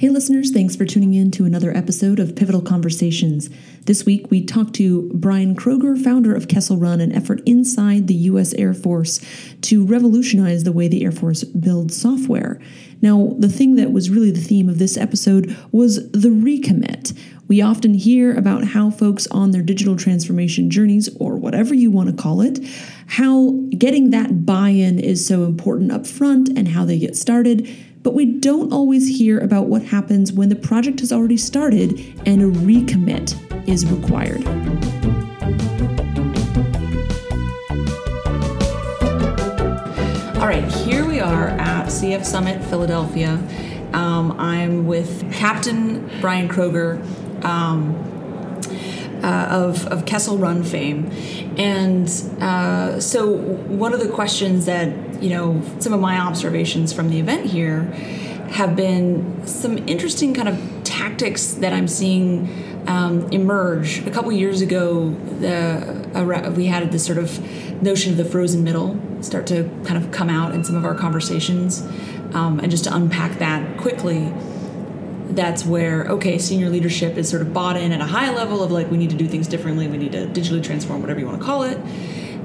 Hey, listeners, thanks for tuning in to another episode of Pivotal Conversations. This week, we talked to Bryon Kroger, founder of Kessel Run, an effort inside the U.S. Air Force to revolutionize the way the Air Force builds software. Now, the thing that was really the theme of this episode was the recommit. We often hear about how folks on their digital transformation journeys, or whatever you want to call it, how getting that buy in is so important up front and how they get started but we don't always hear about what happens when the project has already started and a recommit is required. All right, here we are at CF Summit Philadelphia. Um, I'm with Captain Bryon Kroger. Um, uh, of, of Kessel Run fame. And uh, so, one of the questions that, you know, some of my observations from the event here have been some interesting kind of tactics that I'm seeing um, emerge. A couple years ago, the, we had this sort of notion of the frozen middle start to kind of come out in some of our conversations. Um, and just to unpack that quickly, that's where okay senior leadership is sort of bought in at a high level of like we need to do things differently we need to digitally transform whatever you want to call it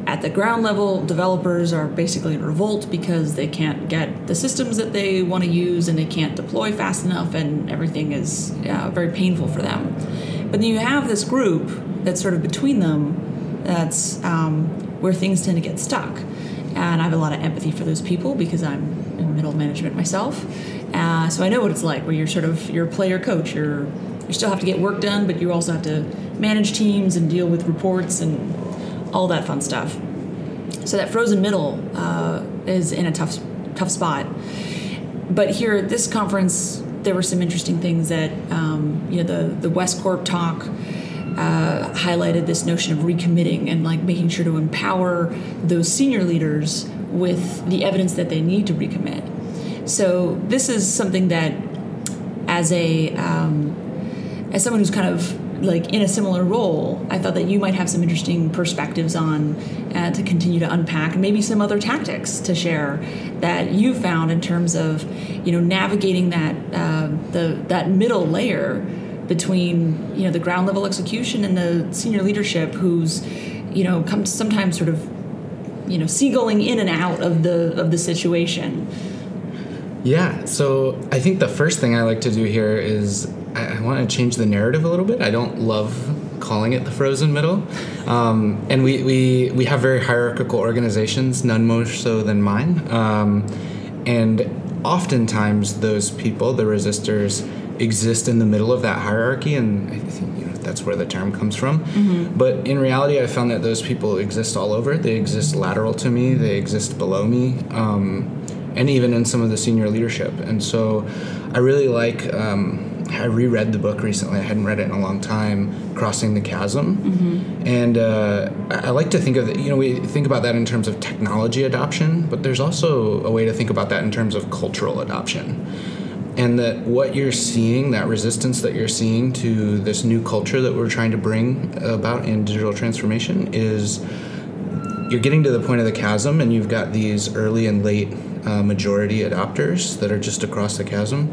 at the ground level developers are basically in revolt because they can't get the systems that they want to use and they can't deploy fast enough and everything is uh, very painful for them. But then you have this group that's sort of between them that's um, where things tend to get stuck. And i have a lot of empathy for those people because i'm in middle management myself. Uh, so I know what it's like, where you're sort of you're player coach. You're you still have to get work done, but you also have to manage teams and deal with reports and all that fun stuff. So that frozen middle uh, is in a tough tough spot. But here at this conference, there were some interesting things that um, you know the the West Corp talk. Uh, highlighted this notion of recommitting and like making sure to empower those senior leaders with the evidence that they need to recommit so this is something that, as a um, as someone who's kind of like in a similar role, I thought that you might have some interesting perspectives on uh, to continue to unpack, and maybe some other tactics to share that you found in terms of you know navigating that uh, the that middle layer between you know the ground level execution and the senior leadership who's you know comes sometimes sort of you know seagulling in and out of the of the situation. Yeah, so I think the first thing I like to do here is I, I want to change the narrative a little bit. I don't love calling it the frozen middle. Um, and we, we, we have very hierarchical organizations, none more so than mine. Um, and oftentimes, those people, the resistors, exist in the middle of that hierarchy. And I think you know, that's where the term comes from. Mm-hmm. But in reality, I found that those people exist all over. They exist lateral to me, they exist below me. Um, and even in some of the senior leadership. And so I really like, um, I reread the book recently. I hadn't read it in a long time, Crossing the Chasm. Mm-hmm. And uh, I like to think of it, you know, we think about that in terms of technology adoption, but there's also a way to think about that in terms of cultural adoption. And that what you're seeing, that resistance that you're seeing to this new culture that we're trying to bring about in digital transformation is you're getting to the point of the chasm and you've got these early and late uh, majority adopters that are just across the chasm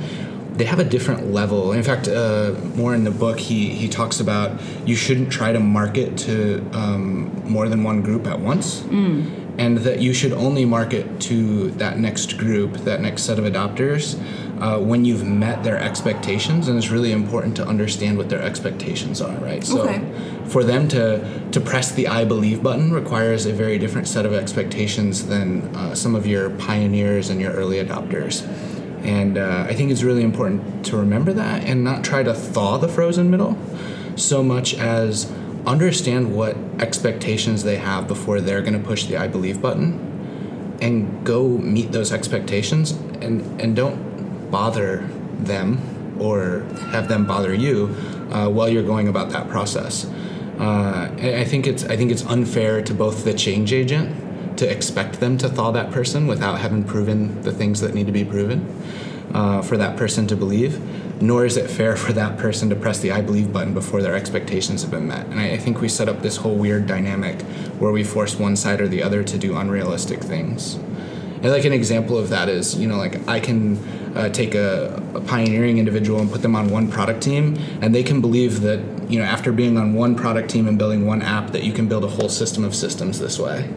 they have a different level. In fact, uh, more in the book, he, he talks about you shouldn't try to market to um, more than one group at once, mm. and that you should only market to that next group, that next set of adopters, uh, when you've met their expectations. And it's really important to understand what their expectations are, right? So, okay. for them to to press the "I believe" button requires a very different set of expectations than uh, some of your pioneers and your early adopters. And uh, I think it's really important to remember that and not try to thaw the frozen middle so much as understand what expectations they have before they're going to push the I believe button and go meet those expectations and, and don't bother them or have them bother you uh, while you're going about that process. Uh, I think it's I think it's unfair to both the change agent to expect them to thaw that person without having proven the things that need to be proven uh, for that person to believe, nor is it fair for that person to press the I believe button before their expectations have been met. And I, I think we set up this whole weird dynamic where we force one side or the other to do unrealistic things. And like an example of that is, you know, like I can uh, take a, a, pioneering individual and put them on one product team, and they can believe that, you know, after being on one product team and building one app, that you can build a whole system of systems this way.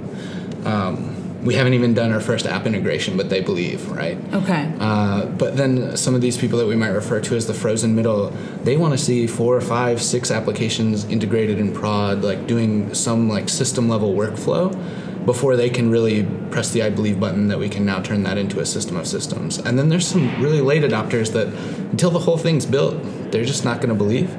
Um, we haven't even done our first app integration, but they believe, right? Okay. Uh, but then some of these people that we might refer to as the frozen middle, they want to see four or five, six applications integrated in prod, like doing some like system level workflow before they can really press the I believe button that we can now turn that into a system of systems. And then there's some really late adopters that until the whole thing's built, they're just not going to believe.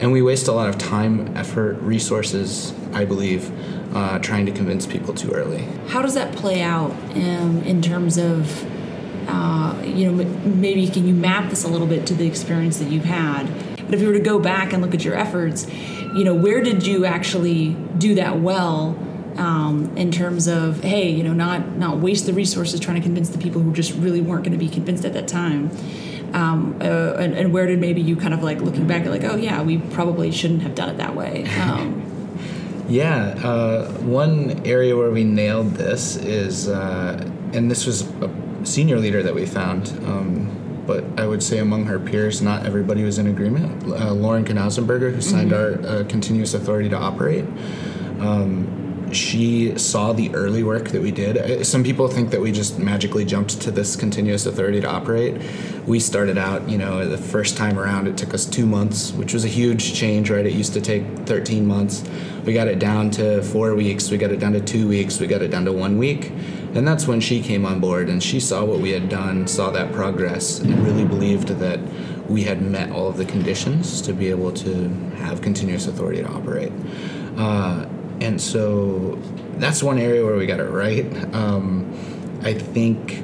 And we waste a lot of time, effort, resources, I believe, uh, trying to convince people too early. How does that play out um, in terms of, uh, you know, maybe can you map this a little bit to the experience that you've had? But if you were to go back and look at your efforts, you know, where did you actually do that well? Um, in terms of hey, you know, not not waste the resources trying to convince the people who just really weren't going to be convinced at that time. Um, uh, and, and, where did maybe you kind of like looking back at like, oh yeah, we probably shouldn't have done it that way. Um, yeah, uh, one area where we nailed this is, uh, and this was a senior leader that we found, um, but I would say among her peers, not everybody was in agreement. Uh, Lauren Knausenberger, who signed mm-hmm. our uh, continuous authority to operate. Um, she saw the early work that we did. Uh, some people think that we just magically jumped to this continuous authority to operate. We started out, you know, the first time around, it took us two months, which was a huge change, right? It used to take 13 months. We got it down to four weeks, we got it down to two weeks, we got it down to one week. And that's when she came on board and she saw what we had done, saw that progress, and really believed that we had met all of the conditions to be able to have continuous authority to operate. Uh, and so that's one area where we got it right. Um, I think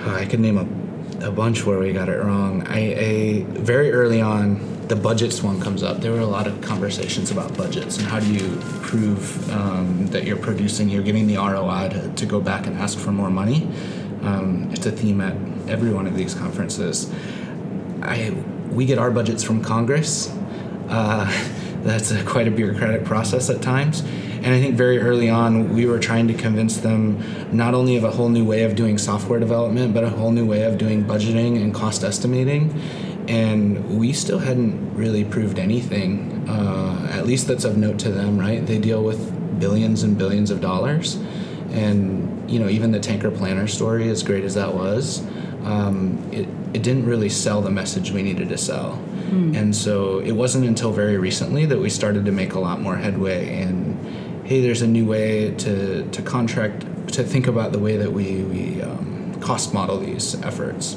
I could name a, a bunch where we got it wrong. I, I very early on the budgets one comes up. There were a lot of conversations about budgets and how do you prove um, that you're producing, you're getting the ROI to, to go back and ask for more money. Um, it's a theme at every one of these conferences. I we get our budgets from Congress. Uh, that's a, quite a bureaucratic process at times. And I think very early on, we were trying to convince them not only of a whole new way of doing software development, but a whole new way of doing budgeting and cost estimating. And we still hadn't really proved anything, uh, at least that's of note to them, right? They deal with billions and billions of dollars. And, you know, even the tanker planner story, as great as that was, um, it, it didn't really sell the message we needed to sell. Mm. And so it wasn't until very recently that we started to make a lot more headway in hey, there's a new way to, to contract, to think about the way that we, we um, cost model these efforts.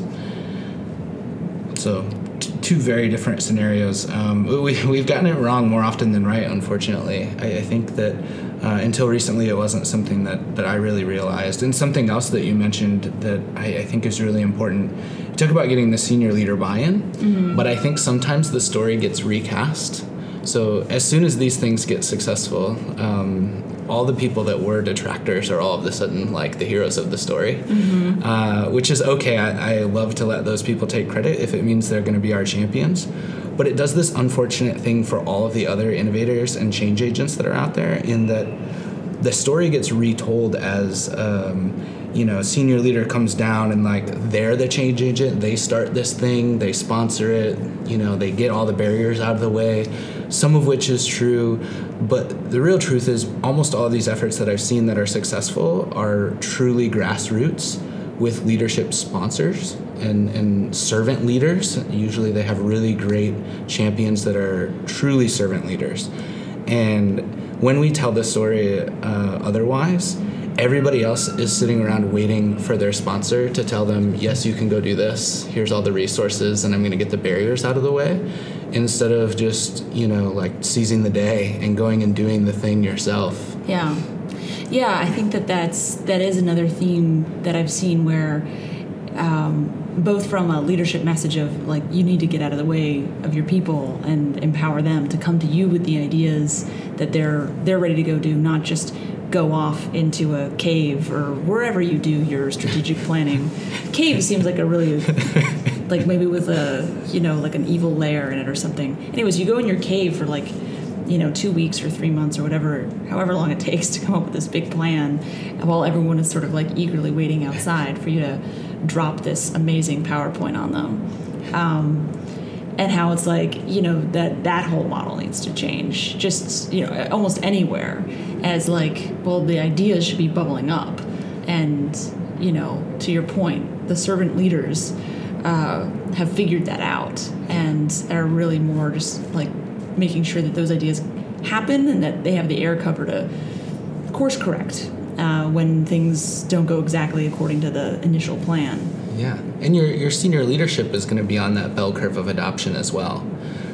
So, t- two very different scenarios. Um, we, we've gotten it wrong more often than right, unfortunately. I, I think that uh, until recently, it wasn't something that, that I really realized. And something else that you mentioned that I, I think is really important you talk about getting the senior leader buy in, mm-hmm. but I think sometimes the story gets recast. So as soon as these things get successful, um, all the people that were detractors are all of a sudden like the heroes of the story, mm-hmm. uh, which is okay. I, I love to let those people take credit if it means they're going to be our champions. But it does this unfortunate thing for all of the other innovators and change agents that are out there in that the story gets retold as. Um, you know, senior leader comes down and like they're the change agent. They start this thing, they sponsor it, you know, they get all the barriers out of the way, some of which is true. But the real truth is almost all these efforts that I've seen that are successful are truly grassroots with leadership sponsors and, and servant leaders. Usually they have really great champions that are truly servant leaders. And when we tell the story uh, otherwise, everybody else is sitting around waiting for their sponsor to tell them, yes, you can go do this. Here's all the resources, and I'm going to get the barriers out of the way, instead of just, you know, like seizing the day and going and doing the thing yourself. Yeah. Yeah, I think that that's that is another theme that I've seen where um, both from a leadership message of like you need to get out of the way of your people and empower them to come to you with the ideas that they're they're ready to go do, not just go off into a cave or wherever you do your strategic planning. cave seems like a really like maybe with a you know like an evil lair in it or something. Anyways, you go in your cave for like you know two weeks or three months or whatever however long it takes to come up with this big plan while everyone is sort of like eagerly waiting outside for you to drop this amazing powerpoint on them um, and how it's like you know that that whole model needs to change just you know almost anywhere as like well the ideas should be bubbling up and you know to your point the servant leaders uh, have figured that out and are really more just like making sure that those ideas happen and that they have the air cover to course correct uh, when things don't go exactly according to the initial plan. Yeah, and your your senior leadership is going to be on that bell curve of adoption as well.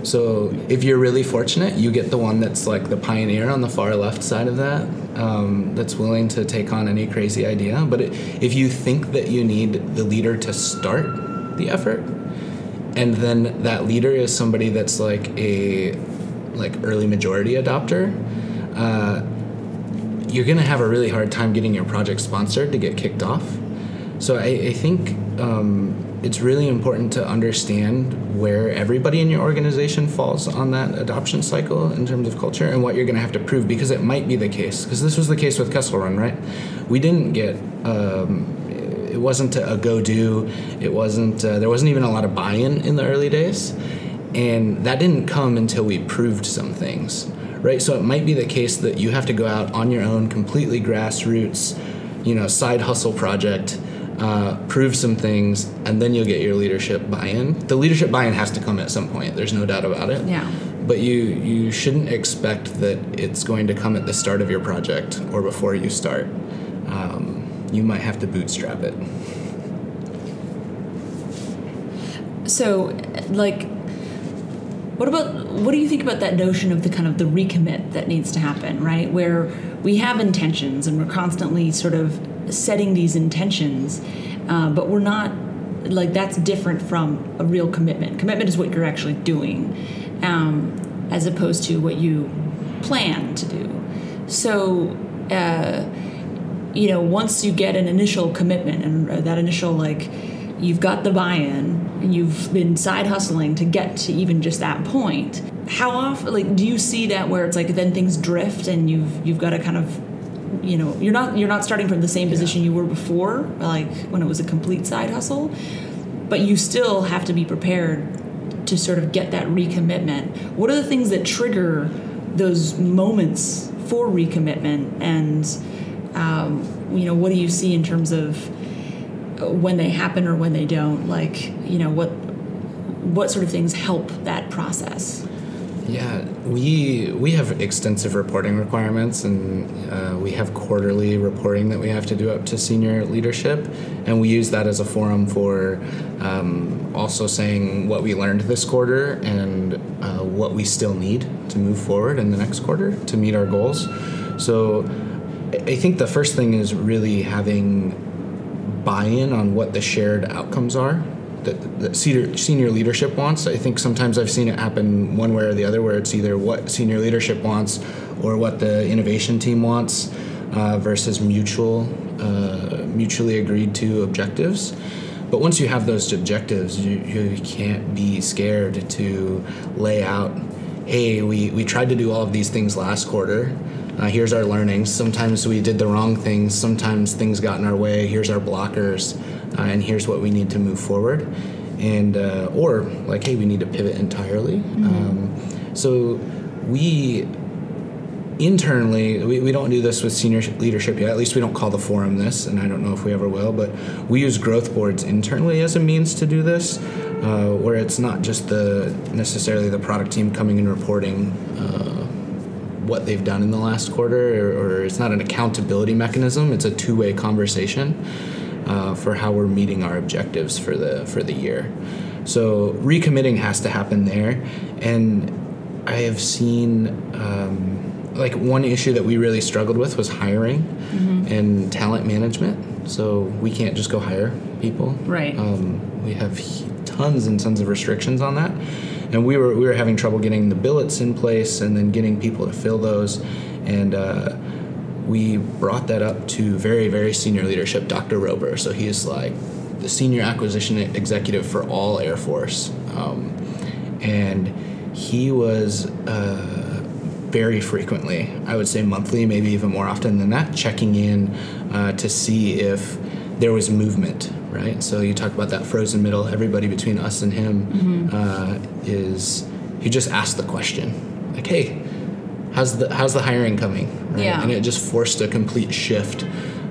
So if you're really fortunate, you get the one that's like the pioneer on the far left side of that, um, that's willing to take on any crazy idea. But it, if you think that you need the leader to start the effort, and then that leader is somebody that's like a like early majority adopter. Uh, you're going to have a really hard time getting your project sponsored to get kicked off. So I, I think um, it's really important to understand where everybody in your organization falls on that adoption cycle in terms of culture and what you're going to have to prove because it might be the case. Because this was the case with Kessel Run, right? We didn't get. Um, it wasn't a go do. It wasn't. Uh, there wasn't even a lot of buy-in in the early days, and that didn't come until we proved some things right? So it might be the case that you have to go out on your own, completely grassroots, you know, side hustle project, uh, prove some things, and then you'll get your leadership buy-in. The leadership buy-in has to come at some point. There's no doubt about it. Yeah. But you you shouldn't expect that it's going to come at the start of your project or before you start. Um, you might have to bootstrap it. So, like, what about what do you think about that notion of the kind of the recommit that needs to happen, right? Where we have intentions and we're constantly sort of setting these intentions, uh, but we're not like that's different from a real commitment. Commitment is what you're actually doing, um, as opposed to what you plan to do. So, uh, you know, once you get an initial commitment and that initial like, you've got the buy-in and you've been side hustling to get to even just that point how often like do you see that where it's like then things drift and you've you've got to kind of you know you're not you're not starting from the same position you were before like when it was a complete side hustle but you still have to be prepared to sort of get that recommitment. What are the things that trigger those moments for recommitment? And um, you know what do you see in terms of when they happen or when they don't? Like you know what what sort of things help that process yeah we we have extensive reporting requirements and uh, we have quarterly reporting that we have to do up to senior leadership. And we use that as a forum for um, also saying what we learned this quarter and uh, what we still need to move forward in the next quarter to meet our goals. So i think the first thing is really having buy-in on what the shared outcomes are that, that senior, senior leadership wants. I think sometimes I've seen it happen one way or the other, where it's either what senior leadership wants or what the innovation team wants uh, versus mutual, uh, mutually agreed to objectives. But once you have those objectives, you, you can't be scared to lay out, hey, we, we tried to do all of these things last quarter uh, here's our learnings. Sometimes we did the wrong things. Sometimes things got in our way. Here's our blockers, uh, and here's what we need to move forward. And uh, or like, hey, we need to pivot entirely. Mm-hmm. Um, so we internally we, we don't do this with senior leadership yet at least we don't call the forum this and i don't know if we ever will but we use growth boards internally as a means to do this uh, where it's not just the necessarily the product team coming and reporting uh, what they've done in the last quarter, or, or it's not an accountability mechanism. It's a two-way conversation uh, for how we're meeting our objectives for the for the year. So recommitting has to happen there, and I have seen. Um, like one issue that we really struggled with was hiring mm-hmm. and talent management. So we can't just go hire people. Right. Um, we have tons and tons of restrictions on that and we were we were having trouble getting the billets in place and then getting people to fill those, and uh, we brought that up to very very senior leadership, Dr. Roper. So he's like the senior acquisition executive for all Air Force, um, and he was. Uh, very frequently. I would say monthly, maybe even more often than that, checking in uh, to see if there was movement, right? So you talk about that frozen middle. Everybody between us and him Mm-hmm. uh, is he just asked the question, like, "Hey, how's the how's the hiring coming?" Right? Yeah. And it just forced a complete shift.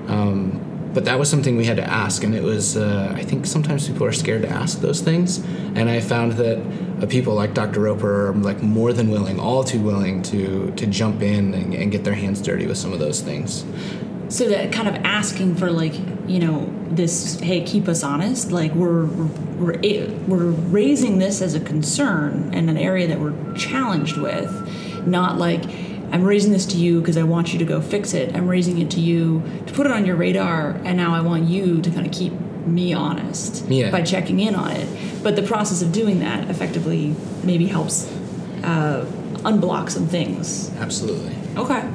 Um, but that was something we had to ask, and it was uh, I think sometimes people are scared to ask those things, and I found that uh, people like Dr. Roper are like more than willing, all too willing to to jump in and, and get their hands dirty with some of those things. So that kind of asking for like you know this hey keep us honest like we're we're we're, we're raising this as a concern and an area that we're challenged with, not like I'm raising this to you because I want you to go fix it. I'm raising it to you to put it on your radar, and now I want you to kind of keep me honest Yeah. by checking in on it. But the process of doing that effectively maybe helps uh, unblock some things. Absolutely. Okay,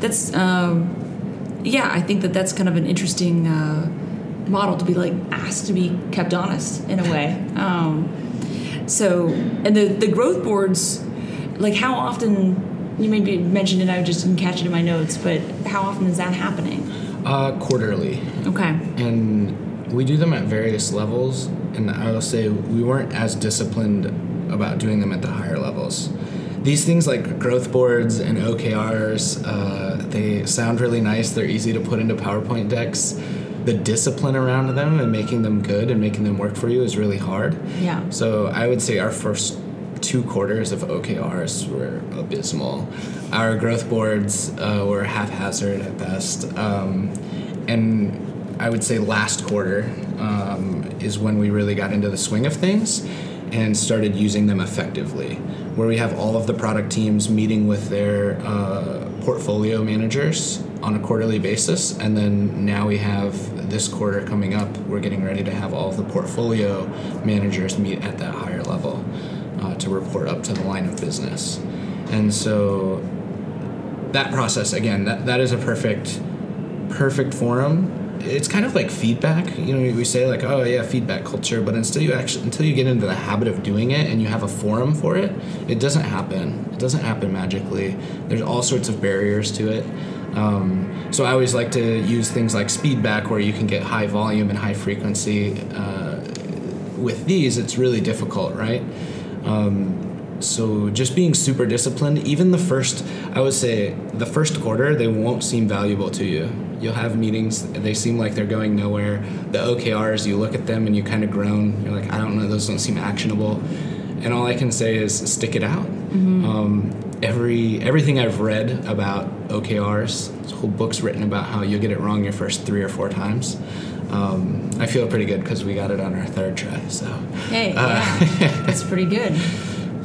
that's um, yeah. I think that that's kind of an interesting uh, model to be like asked to be kept honest in a way. Um, so, and the the growth boards, like how often you maybe mentioned it, I just didn't catch it in my notes, but how often is that happening? Uh, quarterly. Okay, and we do them at various levels and i will say we weren't as disciplined about doing them at the higher levels these things like growth boards and okrs uh, they sound really nice they're easy to put into powerpoint decks the discipline around them and making them good and making them work for you is really hard yeah, so I would say our first two quarters of OKRs were abysmal. Our growth boards uh, were haphazard at best. Um, and I would say last quarter um, is when we really got into the swing of things and started using them effectively, where we have all of the product teams meeting with their uh, portfolio managers on a quarterly basis. And then now we have this quarter coming up, we're getting ready to have all the portfolio managers meet at that higher level uh, to report up to the line of business. And so that process, again, that, that is a perfect, perfect forum. It's kind of like feedback. You know, we say like, oh yeah, feedback culture, but until you actually until you get into the habit of doing it and you have a forum for it, it doesn't happen. It doesn't happen magically. There's all sorts of barriers to it. Um, so I always like to use things like Speedback, where you can get high volume and high frequency. Uh, with these, it's really difficult, right? Um, so just being super disciplined, even the first, I would say, the first quarter, they won't seem valuable to you. You'll have meetings, they seem like they're going nowhere. The OKRs, you look at them and you kind of groan. You're like, I don't know, those don't seem actionable. And all I can say is stick it out. Um, every everything I've read about OKRs, whole book's written about how you'll get it wrong your first three or four times. Um, I feel pretty good because we got it on our third try. So, hey, Uh, yeah, that's pretty good.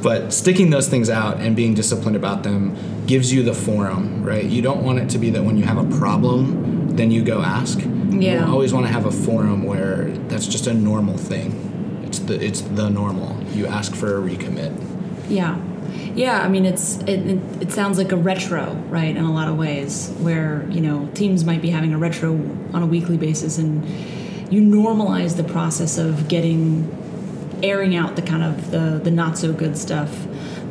but sticking those things out and being disciplined about them gives you the forum, right? You don't want it to be that when you have a problem, then you go ask. Yeah. You always want to have a forum where that's just a normal thing. It's the it's the normal. You ask for a recommit. Yeah, yeah. I mean, it's it, it, it sounds like a retro, right? In a lot of ways, where you know teams might be having a retro on a weekly basis, and you normalize the process of getting airing out the kind of the the not so good stuff,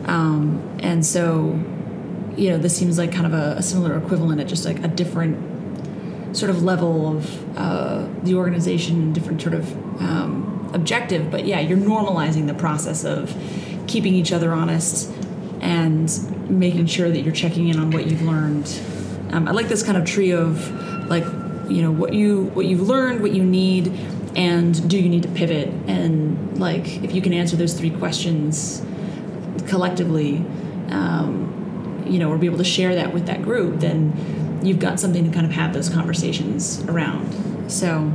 um, and so you know this seems like kind of a, a similar equivalent at just like a different sort of level of uh, the organization and different sort of um, objective. But yeah, you're normalizing the process of keeping each other honest and making sure that you're checking in on what you've learned. Um, I like this kind of trio of like you know what you what you've learned, what you need, and do you need to pivot? And like if you can answer those three questions collectively, um, you know, or be able to share that with that group, then you've got something to kind of have those conversations around. So,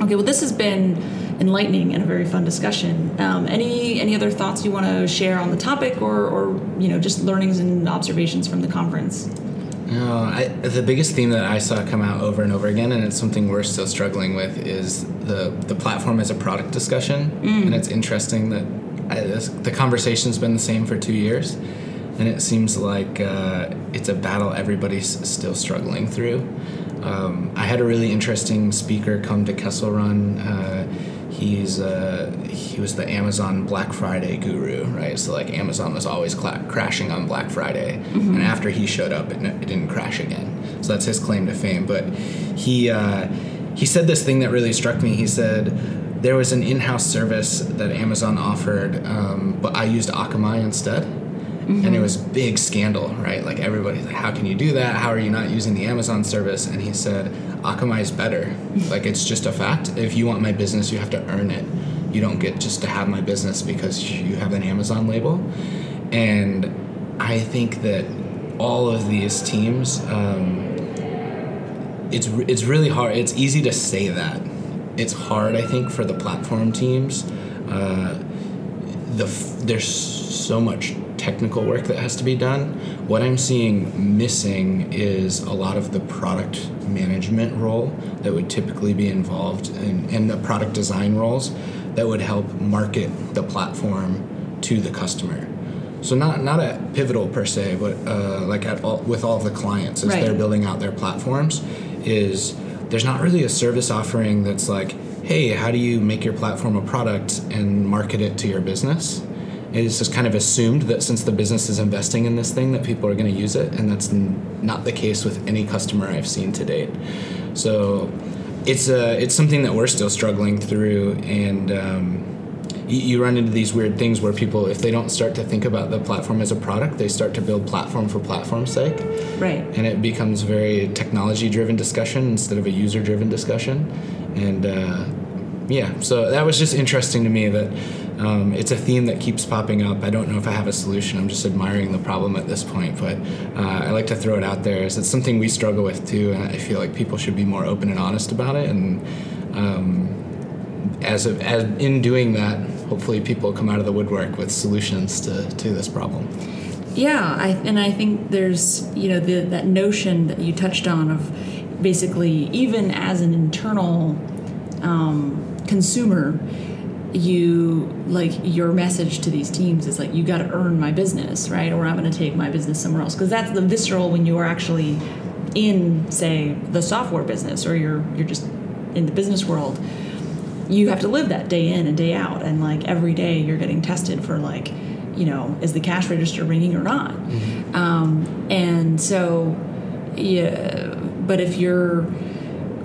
okay, well, this has been enlightening and a very fun discussion. Um, any any other thoughts you want to share on the topic, or or you know, just learnings and observations from the conference? No, I, the biggest theme that I saw come out over and over again, and it's something we're still struggling with, is the the platform as a product discussion. And it's interesting that I, this, the conversation's been the same for two years, and it seems like uh, it's a battle everybody's still struggling through. Um, I had a really interesting speaker come to Kessel Run. Uh, he's uh, he was the Amazon Black Friday guru, right? So like Amazon was always cla- crashing on Black Friday, Mm-hmm. and after he showed up, it, n- it didn't crash again. So that's his claim to fame. But he uh, he said this thing that really struck me. He said there was an in-house service that Amazon offered, um, but I used Akamai instead. And it was big scandal, right? Like everybody's like, "How can you do that? How are you not using the Amazon service?" And he said, "Akamai is better. like it's just a fact. If you want my business, you have to earn it. You don't get just to have my business because you have an Amazon label." And I think that all of these teams, um, it's it's really hard. It's easy to say that. It's hard, I think, for the platform teams. Uh, the f- there's so much technical work that has to be done. What I'm seeing missing is a lot of the product management role that would typically be involved in, in the product design roles that would help market the platform to the customer. So not not at Pivotal per se, but uh, like at all, with all of the clients as Right. they're building out their platforms, is there's not really a service offering that's like, hey, how do you make your platform a product and market it to your business? It is just kind of assumed that since the business is investing in this thing, that people are going to use it, and that's n- not the case with any customer I've seen to date. So it's a it's something that we're still struggling through, and um, you, you run into these weird things where people, if they don't start to think about the platform as a product, they start to build platform for platform's sake, Right. and it becomes very technology driven discussion instead of a user driven discussion, and. Uh, yeah, so that was just interesting to me that um, it's a theme that keeps popping up. I don't know if I have a solution. I'm just admiring the problem at this point, but uh, I like to throw it out there it's something we struggle with too, and I feel like people should be more open and honest about it. And um, as, as in doing that, hopefully people come out of the woodwork with solutions to, to this problem. Yeah, I, and I think there's you know the, that notion that you touched on of basically even as an internal um, consumer, you like your message to these teams is like you got to earn my business, right? Or I'm going to take my business somewhere else. Because that's the visceral when you are actually in say the software business or you're you're just in the business world. You have to live that day in and day out and like every day you're getting tested for like you know is the cash register ringing or not? Um, and so yeah but if you're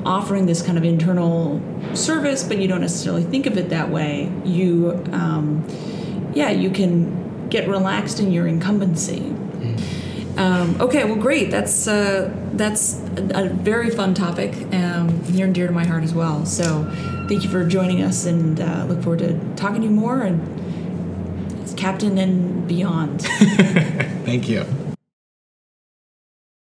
offering this kind of internal service but you don't necessarily think of it that way you um, yeah you can get relaxed in your incumbency um, okay, well, great. That's uh, that's a, a very fun topic, um, near and dear to my heart as well. So, thank you for joining us, and uh, look forward to talking to you more and Captain and beyond. Thank you.